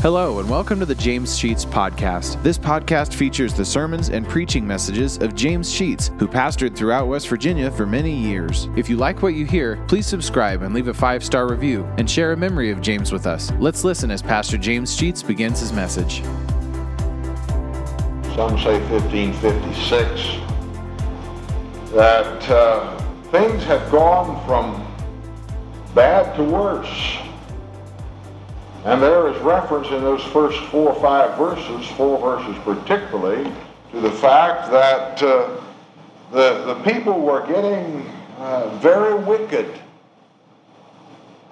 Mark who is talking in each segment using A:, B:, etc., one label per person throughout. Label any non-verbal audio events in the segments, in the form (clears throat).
A: Hello, and welcome to the James Sheets Podcast. This podcast features the sermons and preaching messages of James Sheets, who pastored throughout West Virginia for many years. If you like what you hear, please subscribe and leave a five star review and share a memory of James with us. Let's listen as Pastor James Sheets begins his message.
B: Some say 1556, that uh, things have gone from bad to worse. And there is reference in those first four or five verses, four verses particularly, to the fact that uh, the, the people were getting uh, very wicked.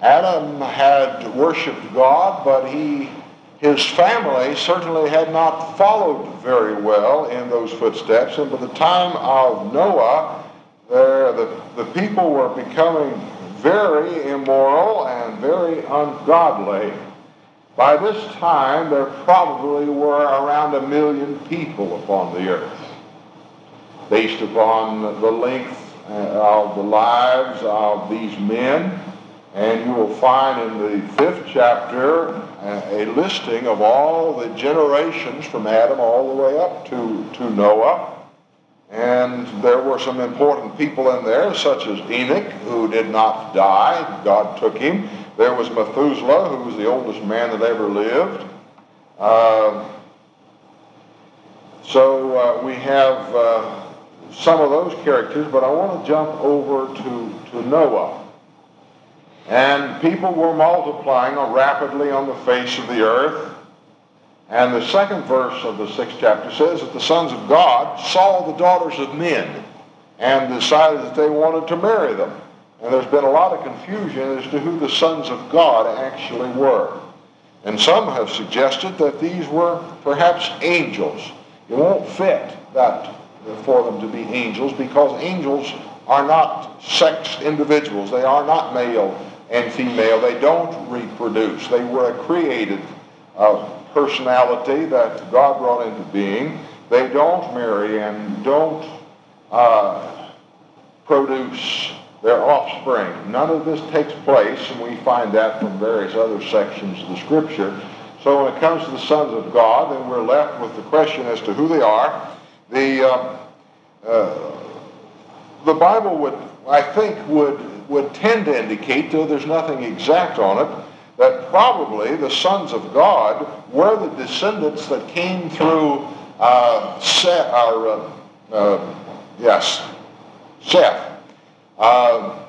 B: Adam had worshiped God, but he, his family certainly had not followed very well in those footsteps. And by the time of Noah, there, the, the people were becoming very immoral and very ungodly. By this time, there probably were around a million people upon the earth. Based upon the length uh, of the lives of these men, and you will find in the fifth chapter uh, a listing of all the generations from Adam all the way up to, to Noah. And there were some important people in there, such as Enoch, who did not die. God took him. There was Methuselah, who was the oldest man that ever lived. Uh, so uh, we have uh, some of those characters, but I want to jump over to, to Noah. And people were multiplying rapidly on the face of the earth. And the second verse of the sixth chapter says that the sons of God saw the daughters of men and decided that they wanted to marry them. And there's been a lot of confusion as to who the sons of God actually were. And some have suggested that these were perhaps angels. It won't fit that for them to be angels because angels are not sexed individuals. They are not male and female. They don't reproduce. They were a created uh, personality that God brought into being. They don't marry and don't uh, produce their offspring. None of this takes place, and we find that from various other sections of the Scripture. So when it comes to the sons of God, then we're left with the question as to who they are. The uh, uh, the Bible would, I think, would would tend to indicate, though there's nothing exact on it, that probably the sons of God were the descendants that came through uh, Seth, or, uh, uh, yes, Seth. Uh,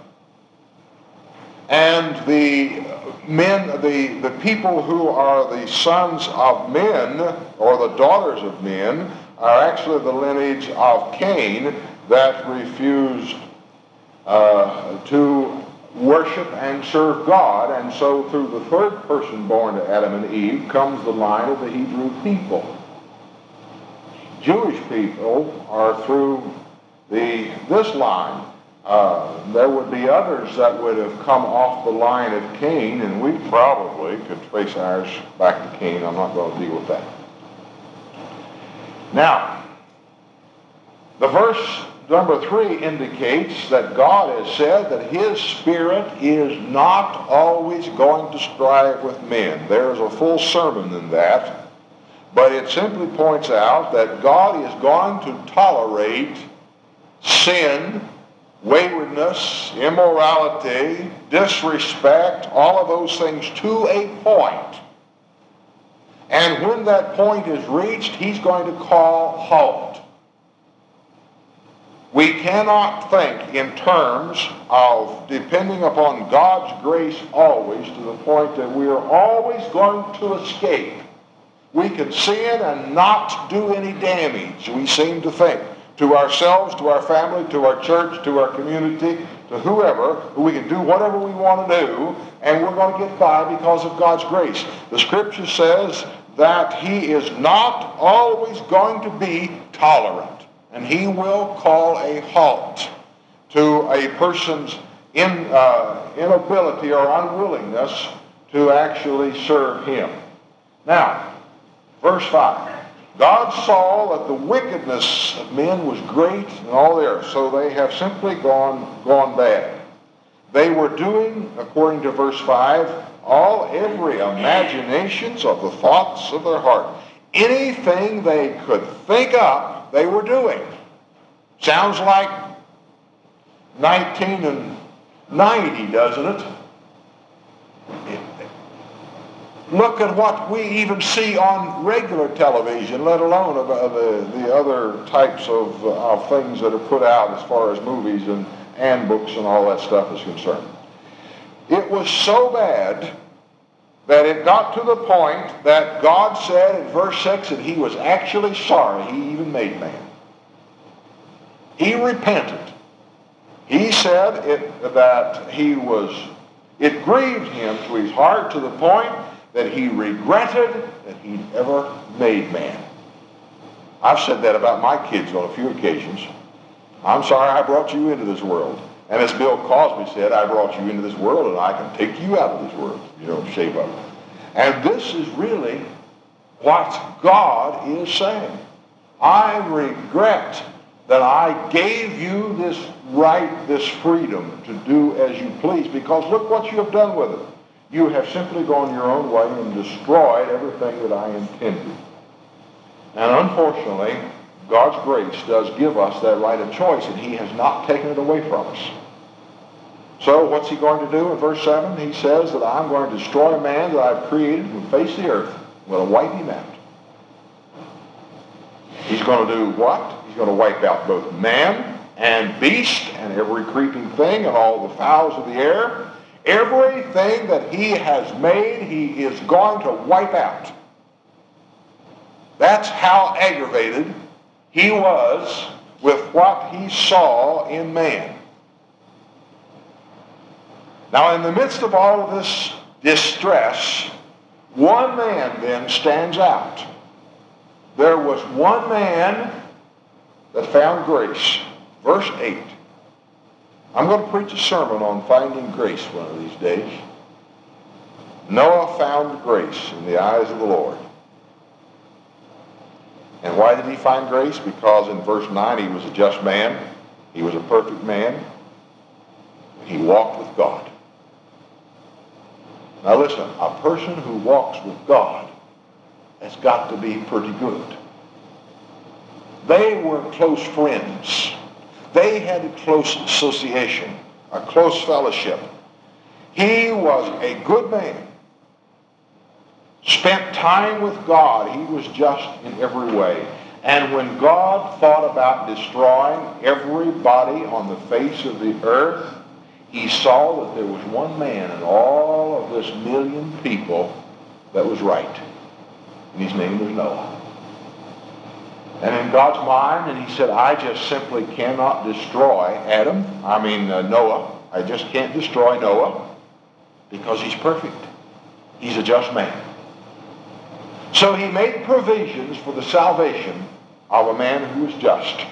B: and the men, the, the people who are the sons of men, or the daughters of men, are actually the lineage of Cain that refused uh, to worship and serve God. And so through the third person born to Adam and Eve comes the line of the Hebrew people. Jewish people are through the this line. Uh, there would be others that would have come off the line of Cain, and we probably could trace ours back to Cain. I'm not going to deal with that. Now, the verse number three indicates that God has said that his spirit is not always going to strive with men. There is a full sermon in that, but it simply points out that God is going to tolerate sin waywardness, immorality, disrespect, all of those things to a point. And when that point is reached, he's going to call halt. We cannot think in terms of depending upon God's grace always to the point that we are always going to escape. We can sin and not do any damage, we seem to think to ourselves, to our family, to our church, to our community, to whoever. We can do whatever we want to do, and we're going to get by because of God's grace. The scripture says that he is not always going to be tolerant, and he will call a halt to a person's in, uh, inability or unwillingness to actually serve him. Now, verse 5. God saw that the wickedness of men was great and all there, so they have simply gone, gone bad. They were doing, according to verse 5, all every imaginations of the thoughts of their heart. Anything they could think up, they were doing. Sounds like 19 and 90, doesn't it? Look at what we even see on regular television, let alone the, the other types of, uh, of things that are put out as far as movies and, and books and all that stuff is concerned. It was so bad that it got to the point that God said in verse 6 that he was actually sorry he even made man. He repented. He said it, that he was, it grieved him to his heart to the point that he regretted that he'd ever made man. I've said that about my kids on a few occasions. I'm sorry I brought you into this world. And as Bill Cosby said, I brought you into this world and I can take you out of this world. You don't shave up. And this is really what God is saying. I regret that I gave you this right, this freedom to do as you please because look what you have done with it. You have simply gone your own way and destroyed everything that I intended. And unfortunately, God's grace does give us that right of choice, and he has not taken it away from us. So what's he going to do in verse 7? He says that I'm going to destroy a man that I've created who face the earth. I'm going to wipe him out. He's going to do what? He's going to wipe out both man and beast and every creeping thing and all the fowls of the air. Everything that he has made, he is going to wipe out. That's how aggravated he was with what he saw in man. Now, in the midst of all of this distress, one man then stands out. There was one man that found grace. Verse 8. I'm going to preach a sermon on finding grace one of these days. Noah found grace in the eyes of the Lord. And why did he find grace? Because in verse 9 he was a just man. He was a perfect man. He walked with God. Now listen, a person who walks with God has got to be pretty good. They were close friends. They had a close association, a close fellowship. He was a good man. Spent time with God. He was just in every way. And when God thought about destroying everybody on the face of the earth, he saw that there was one man in all of this million people that was right. And his name was Noah. And in God's mind, and he said, I just simply cannot destroy Adam, I mean uh, Noah. I just can't destroy Noah because he's perfect. He's a just man. So he made provisions for the salvation of a man who was just.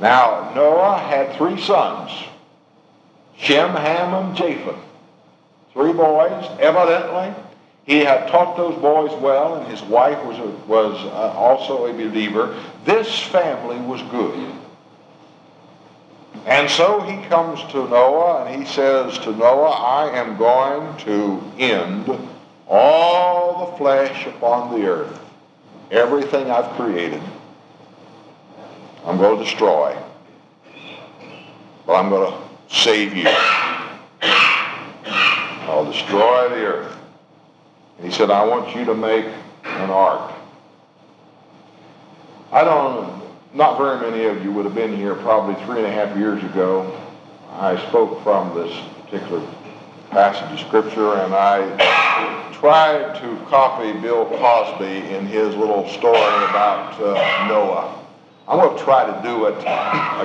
B: Now, Noah had three sons. Shem, Ham, and Japheth. Three boys. Evidently, he had taught those boys well, and his wife was, a, was uh, also a believer. This family was good. And so he comes to Noah, and he says to Noah, I am going to end all the flesh upon the earth. Everything I've created, I'm going to destroy. But I'm going to save you. I'll destroy the earth. And he said, I want you to make an ark. I don't, not very many of you would have been here probably three and a half years ago. I spoke from this particular passage of Scripture, and I tried to copy Bill Cosby in his little story about uh, Noah. I'm going to try to do it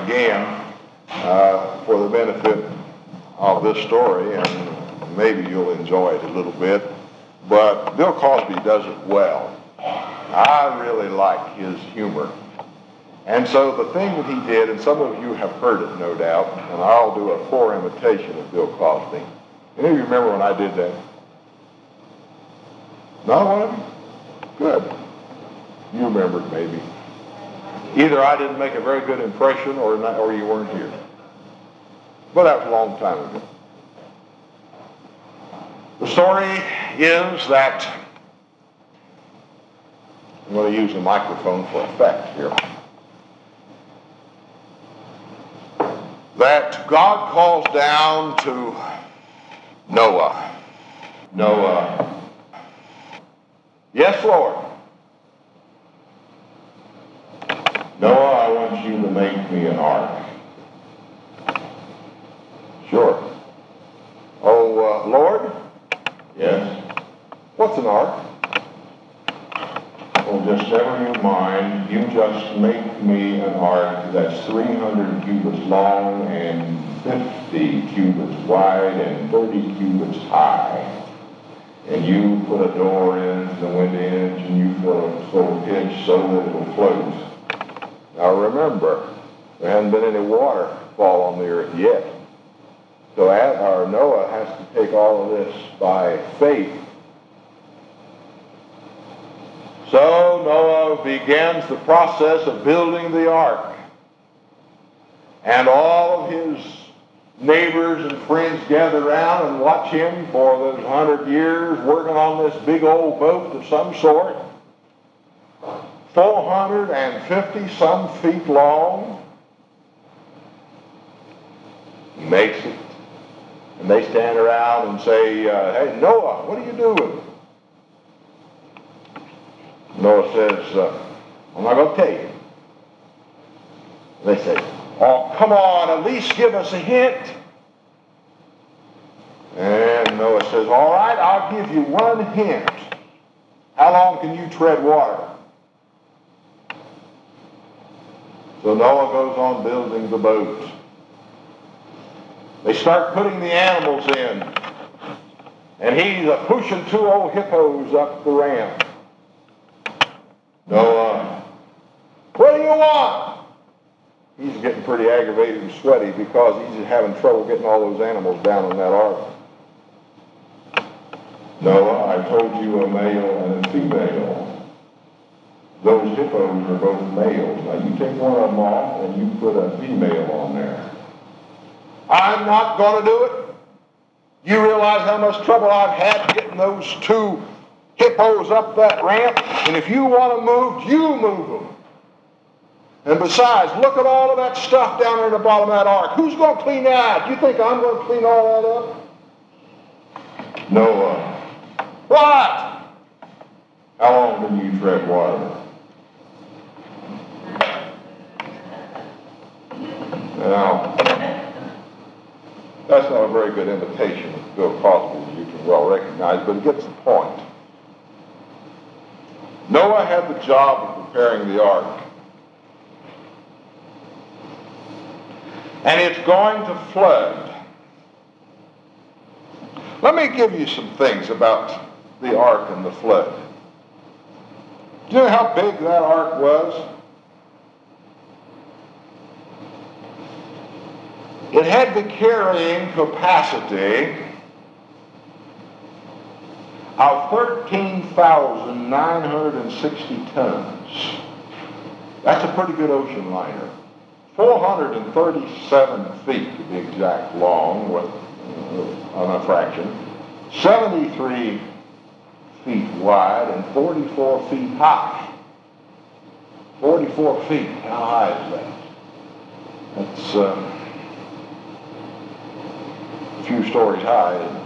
B: again uh, for the benefit of this story, and maybe you'll enjoy it a little bit. But Bill Cosby does it well. I really like his humor. And so the thing that he did, and some of you have heard it, no doubt, and I'll do a poor imitation of Bill Cosby. Any of you remember when I did that? Not one? Good. You remember it, maybe. Either I didn't make a very good impression or, not, or you weren't here. But that was a long time ago. The story is that I'm going to use a microphone for effect here. That God calls down to Noah. Noah. Yes, Lord. Noah, I want you to make me an ark. Sure. Oh, uh, Lord? Yes. What's an ark? Well, oh, just never you mind. You just make me an ark that's 300 cubits long and 50 cubits wide and 30 cubits high. And you put a door in the wind edge and you fill it full of pitch so that it'll float. Now remember, there hasn't been any water fall on the earth yet. So our Noah has to take all of this by faith. So Noah begins the process of building the ark. And all of his neighbors and friends gather around and watch him for those hundred years working on this big old boat of some sort. 450 some feet long. He makes it. And they stand around and say, uh, hey, Noah, what are you doing? Noah says, uh, I'm not going to tell you. They say, oh, come on, at least give us a hint. And Noah says, all right, I'll give you one hint. How long can you tread water? So Noah goes on building the boat. They start putting the animals in. And he's pushing two old hippos up the ramp. Noah, what do you want? He's getting pretty aggravated and sweaty because he's having trouble getting all those animals down in that ark. Noah, I told you a male and a female. Those hippos are both males. Now you take one of them off and you put a female on there. I'm not going to do it. You realize how much trouble I've had getting those two hippos up that ramp? And if you want to move, you move them. And besides, look at all of that stuff down there in the bottom of that ark. Who's going to clean that? You think I'm going to clean all that up? Noah. What? How long can you tread water? Now, that's not a very good imitation of Bill Cosby, as you can well recognize, but it gets the point. Noah had the job of preparing the ark. And it's going to flood. Let me give you some things about the ark and the flood. Do you know how big that ark was? It had the carrying capacity of 13,960 tons. That's a pretty good ocean liner. 437 feet to be exact long with, uh, on a fraction. 73 feet wide and 44 feet high. 44 feet, how high is that? That's uh, few stories high.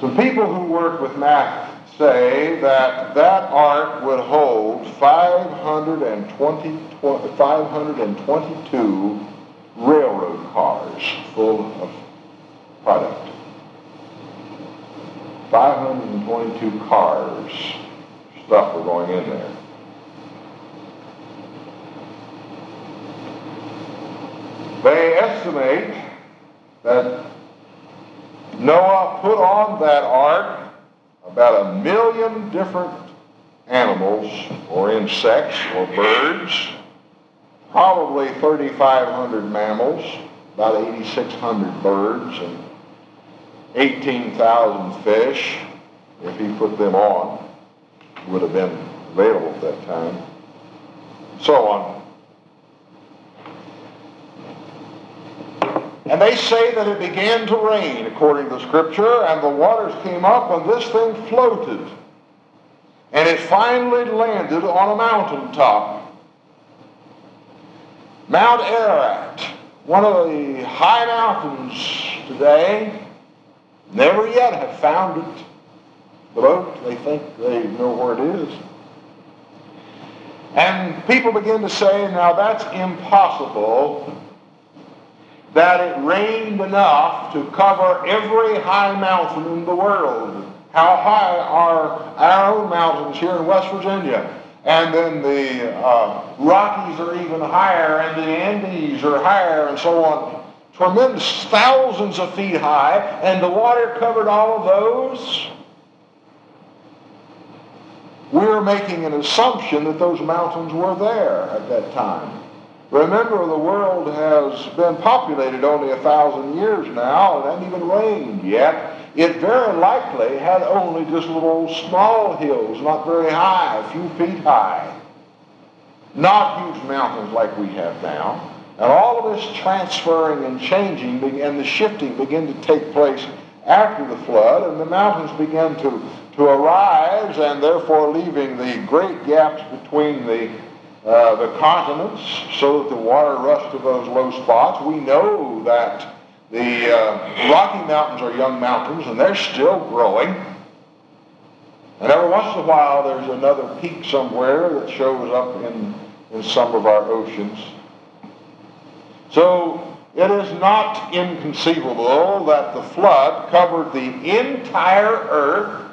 B: Some people who work with math say that that ark would hold 520, 522 railroad cars full of product. 522 cars, stuff were going in there. They estimate that Noah put on that ark about a million different animals or insects or birds, probably 3,500 mammals, about 8,600 birds, and 18,000 fish, if he put them on, would have been available at that time. So on. And they say that it began to rain, according to the scripture, and the waters came up, and this thing floated. And it finally landed on a mountaintop. Mount Ararat, one of the high mountains today, never yet have found it. But oh, they think they know where it is. And people begin to say, now that's impossible that it rained enough to cover every high mountain in the world. How high are our own mountains here in West Virginia? And then the uh, Rockies are even higher, and the Andes are higher, and so on. Tremendous, thousands of feet high, and the water covered all of those. We're making an assumption that those mountains were there at that time. Remember, the world has been populated only a thousand years now. It hasn't even rained yet. It very likely had only just little small hills, not very high, a few feet high. Not huge mountains like we have now. And all of this transferring and changing and the shifting began to take place after the flood, and the mountains began to, to arise, and therefore leaving the great gaps between the uh, the continents so that the water rushed to those low spots. We know that the uh, Rocky Mountains are young mountains and they're still growing. And every once in a while there's another peak somewhere that shows up in, in some of our oceans. So it is not inconceivable that the flood covered the entire earth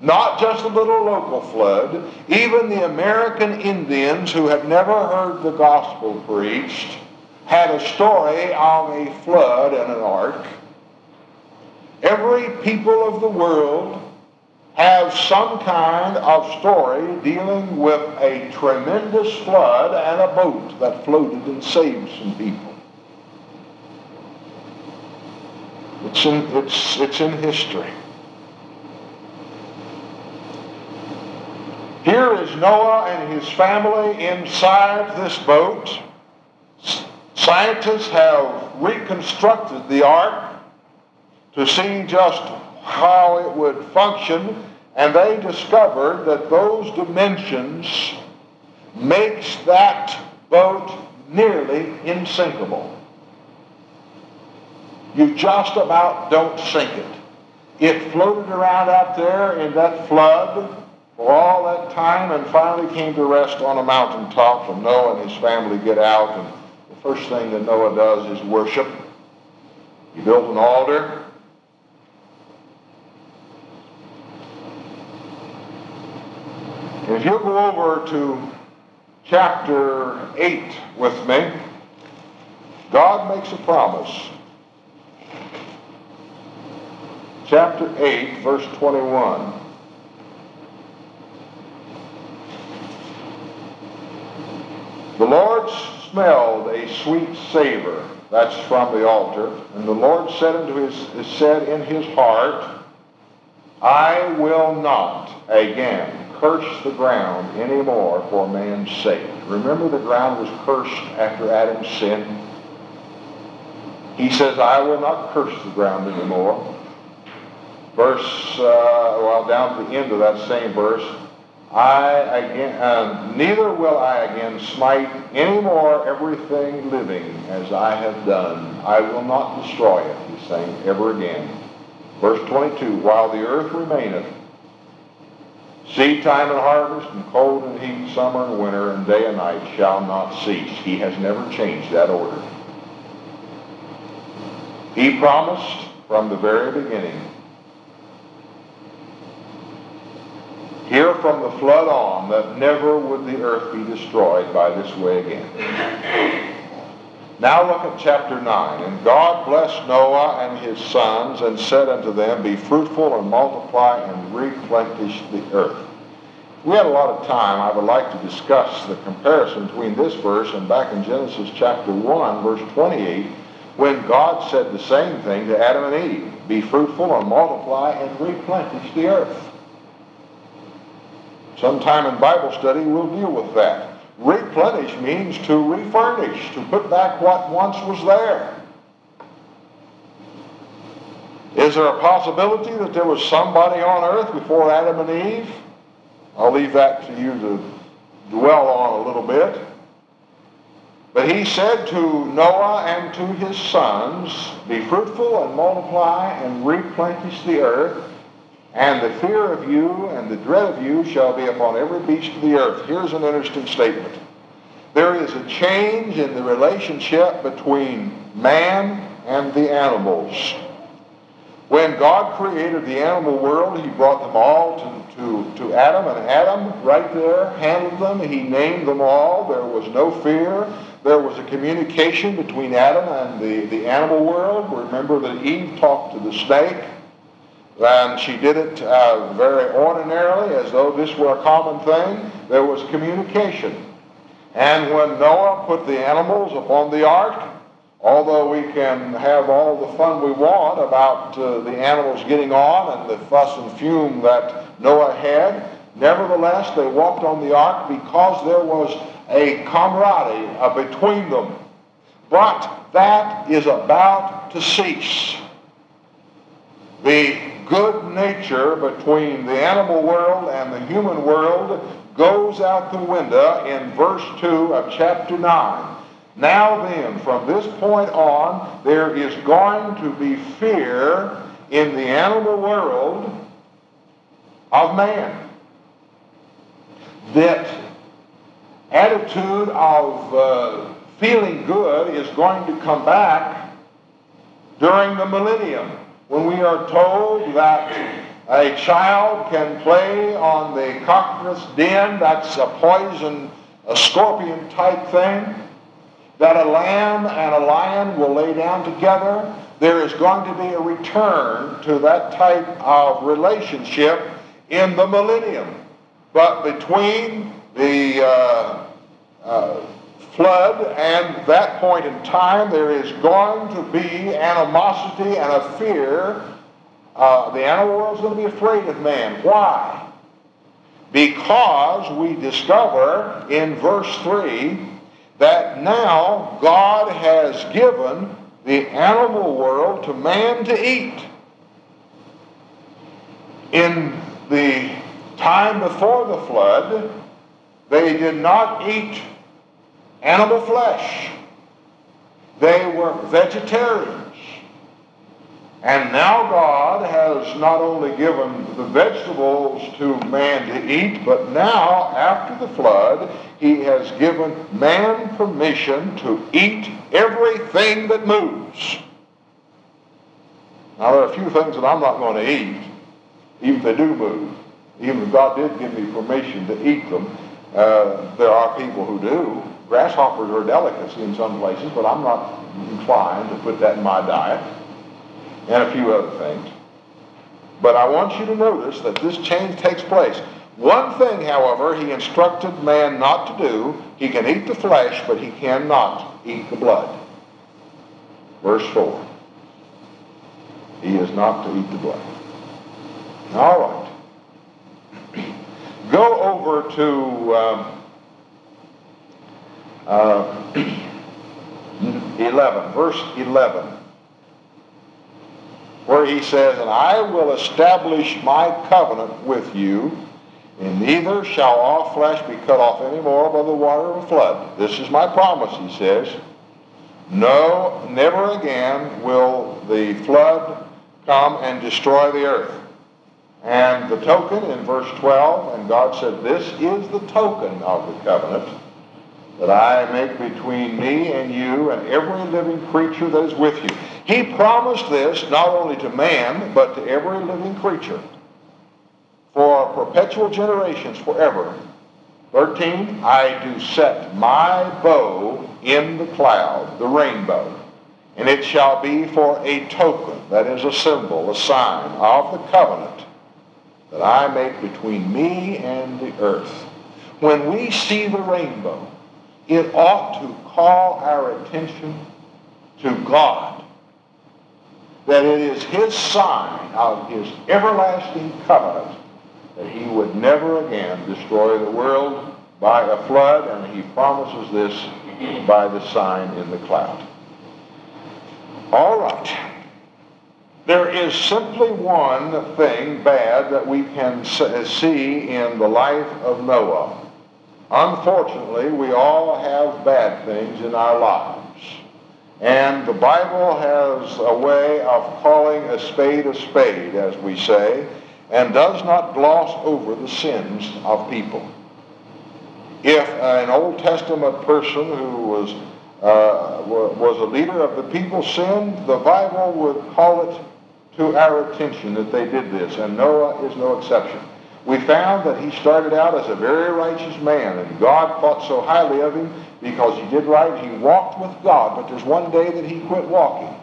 B: not just a little local flood. Even the American Indians who had never heard the gospel preached had a story of a flood and an ark. Every people of the world have some kind of story dealing with a tremendous flood and a boat that floated and saved some people. It's in, it's, it's in history. Here is Noah and his family inside this boat. Scientists have reconstructed the ark to see just how it would function, and they discovered that those dimensions makes that boat nearly insinkable. You just about don't sink it. It floated around out there in that flood for all that time and finally came to rest on a mountaintop and Noah and his family get out and the first thing that Noah does is worship. He built an altar. If you go over to chapter 8 with me, God makes a promise. Chapter 8, verse 21. The Lord smelled a sweet savor. That's from the altar. And the Lord said unto his said in his heart, I will not again curse the ground any more for man's sake. Remember the ground was cursed after Adam's sin. He says, I will not curse the ground anymore. Verse, uh, well, down to the end of that same verse, I again, uh, neither will I again smite any more everything living as I have done. I will not destroy it, he's saying, ever again. Verse 22, while the earth remaineth, seed time and harvest, and cold and heat, summer and winter, and day and night shall not cease. He has never changed that order. He promised from the very beginning here from the flood on that never would the earth be destroyed by this way again. Now look at chapter 9. And God blessed Noah and his sons and said unto them, Be fruitful and multiply and replenish the earth. we had a lot of time, I would like to discuss the comparison between this verse and back in Genesis chapter 1, verse 28, when God said the same thing to Adam and Eve, Be fruitful and multiply and replenish the earth. Sometime in Bible study, we'll deal with that. Replenish means to refurnish, to put back what once was there. Is there a possibility that there was somebody on earth before Adam and Eve? I'll leave that to you to dwell on a little bit. But he said to Noah and to his sons, Be fruitful and multiply and replenish the earth, and the fear of you and the dread of you shall be upon every beast of the earth. Here's an interesting statement. There is a change in the relationship between man and the animals. When God created the animal world, he brought them all to, to, to Adam, and Adam, right there, handled them. He named them all. There was no fear. There was a communication between Adam and the, the animal world. Remember that Eve talked to the snake, and she did it uh, very ordinarily, as though this were a common thing. There was communication. And when Noah put the animals upon the ark, although we can have all the fun we want about uh, the animals getting on and the fuss and fume that Noah had, nevertheless they walked on the ark because there was a camaraderie uh, between them. But that is about to cease. The good nature between the animal world and the human world goes out the window in verse 2 of chapter 9. Now then, from this point on, there is going to be fear in the animal world of man. That attitude of uh, feeling good is going to come back during the millennium when we are told that a child can play on the cockatrice den, that's a poison, a scorpion type thing that a lamb and a lion will lay down together. There is going to be a return to that type of relationship in the millennium. But between the uh, uh, flood and that point in time, there is going to be animosity and a fear. Uh, the animal world is going to be afraid of man. Why? Because we discover in verse 3 that now God has given the animal world to man to eat. In the time before the flood, they did not eat animal flesh. They were vegetarians. And now God has not only given the vegetables to man to eat, but now, after the flood, he has given man permission to eat everything that moves. Now, there are a few things that I'm not going to eat, even if they do move. Even if God did give me permission to eat them, uh, there are people who do. Grasshoppers are a delicacy in some places, but I'm not inclined to put that in my diet, and a few other things. But I want you to notice that this change takes place. One thing, however, he instructed man not to do. He can eat the flesh, but he cannot eat the blood. Verse 4. He is not to eat the blood. All right. (clears throat) Go over to um, uh, (clears throat) 11, verse 11, where he says, And I will establish my covenant with you and neither shall all flesh be cut off any more by the water of a flood. This is my promise, he says. No, never again will the flood come and destroy the earth. And the token in verse 12, and God said, This is the token of the covenant that I make between me and you and every living creature that is with you. He promised this not only to man, but to every living creature for perpetual generations forever. 13, I do set my bow in the cloud, the rainbow, and it shall be for a token, that is a symbol, a sign of the covenant that I make between me and the earth. When we see the rainbow, it ought to call our attention to God. That it is his sign of his everlasting covenant that he would never again destroy the world by a flood, and he promises this by the sign in the cloud. All right. There is simply one thing bad that we can see in the life of Noah. Unfortunately, we all have bad things in our lives. And the Bible has a way of calling a spade a spade, as we say, and does not gloss over the sins of people. If an Old Testament person who was, uh, was a leader of the people sinned, the Bible would call it to our attention that they did this, and Noah is no exception. We found that he started out as a very righteous man, and God thought so highly of him because he did right. He walked with God, but there's one day that he quit walking.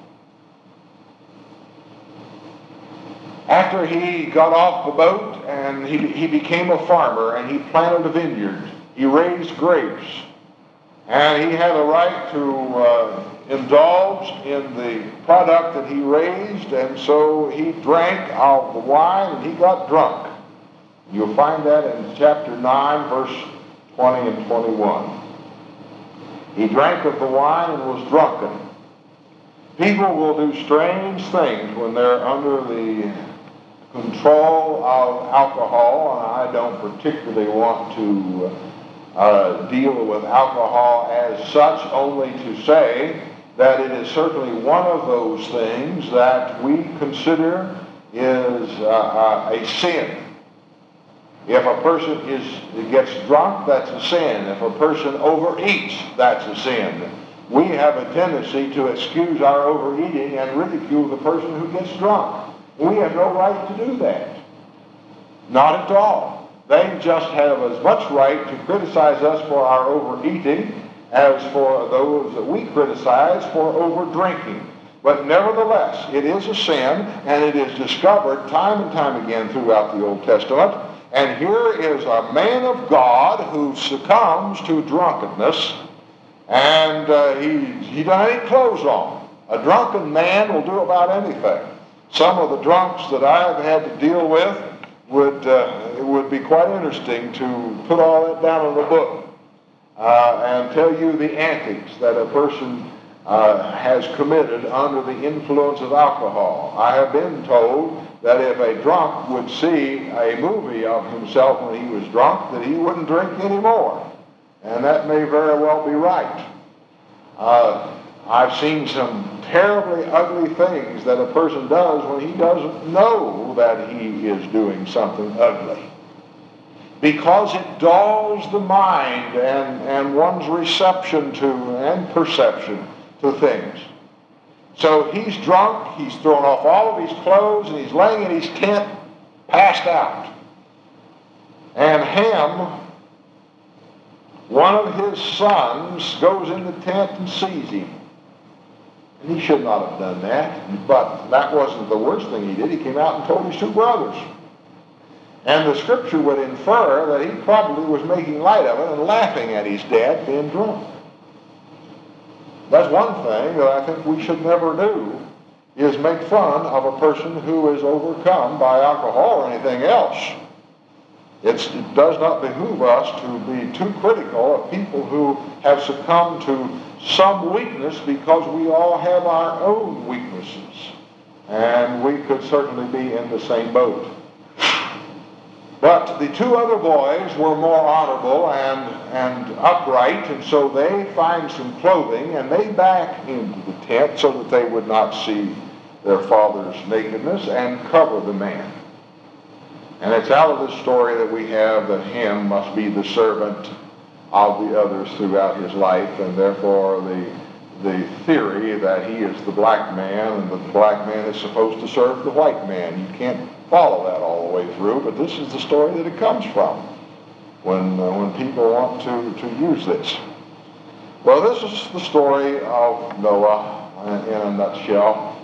B: After he got off the boat and he, he became a farmer and he planted a vineyard, he raised grapes, and he had a right to uh, indulge in the product that he raised, and so he drank of the wine and he got drunk. You'll find that in chapter 9, verse 20 and 21. He drank of the wine and was drunken. People will do strange things when they're under the control of alcohol, and I don't particularly want to uh, deal with alcohol as such, only to say that it is certainly one of those things that we consider is uh, uh, a sin. If a person is gets drunk, that's a sin. If a person overeats, that's a sin. We have a tendency to excuse our overeating and ridicule the person who gets drunk. We have no right to do that. Not at all. They just have as much right to criticize us for our overeating as for those that we criticize for overdrinking. But nevertheless, it is a sin, and it is discovered time and time again throughout the Old Testament. And here is a man of God who succumbs to drunkenness, and uh, he, he doesn't have any clothes on. A drunken man will do about anything. Some of the drunks that I've had to deal with would, uh, it would be quite interesting to put all that down in the book uh, and tell you the antics that a person uh, has committed under the influence of alcohol. I have been told that if a drunk would see a movie of himself when he was drunk, that he wouldn't drink anymore. And that may very well be right. Uh, I've seen some terribly ugly things that a person does when he doesn't know that he is doing something ugly. Because it dulls the mind and, and one's reception to and perception to things. So he's drunk, he's thrown off all of his clothes, and he's laying in his tent, passed out. And Ham, one of his sons, goes in the tent and sees him. And he should not have done that, but that wasn't the worst thing he did. He came out and told his two brothers. And the scripture would infer that he probably was making light of it and laughing at his dad being drunk. That's one thing that I think we should never do is make fun of a person who is overcome by alcohol or anything else. It's, it does not behoove us to be too critical of people who have succumbed to some weakness because we all have our own weaknesses. And we could certainly be in the same boat. But the two other boys were more honorable and, and upright, and so they find some clothing and they back into the tent so that they would not see their father's nakedness and cover the man. And it's out of this story that we have that him must be the servant of the others throughout his life, and therefore the, the theory that he is the black man and the black man is supposed to serve the white man. You can't follow that all way through, but this is the story that it comes from when, uh, when people want to, to use this. Well, this is the story of Noah in a nutshell,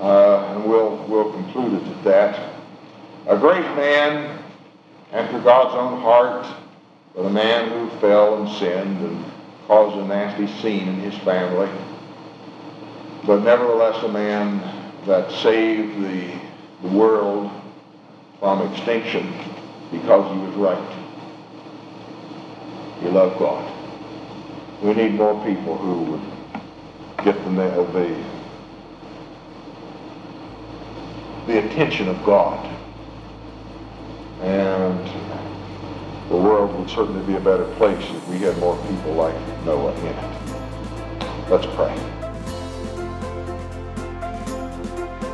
B: uh, and we'll, we'll conclude it at that. A great man after God's own heart, but a man who fell and sinned and caused a nasty scene in his family, but nevertheless a man that saved the the world from extinction because he was right. He loved God. We need more people who would get the, the the attention of God. And the world would certainly be a better place if we had more people like Noah in it. Let's pray.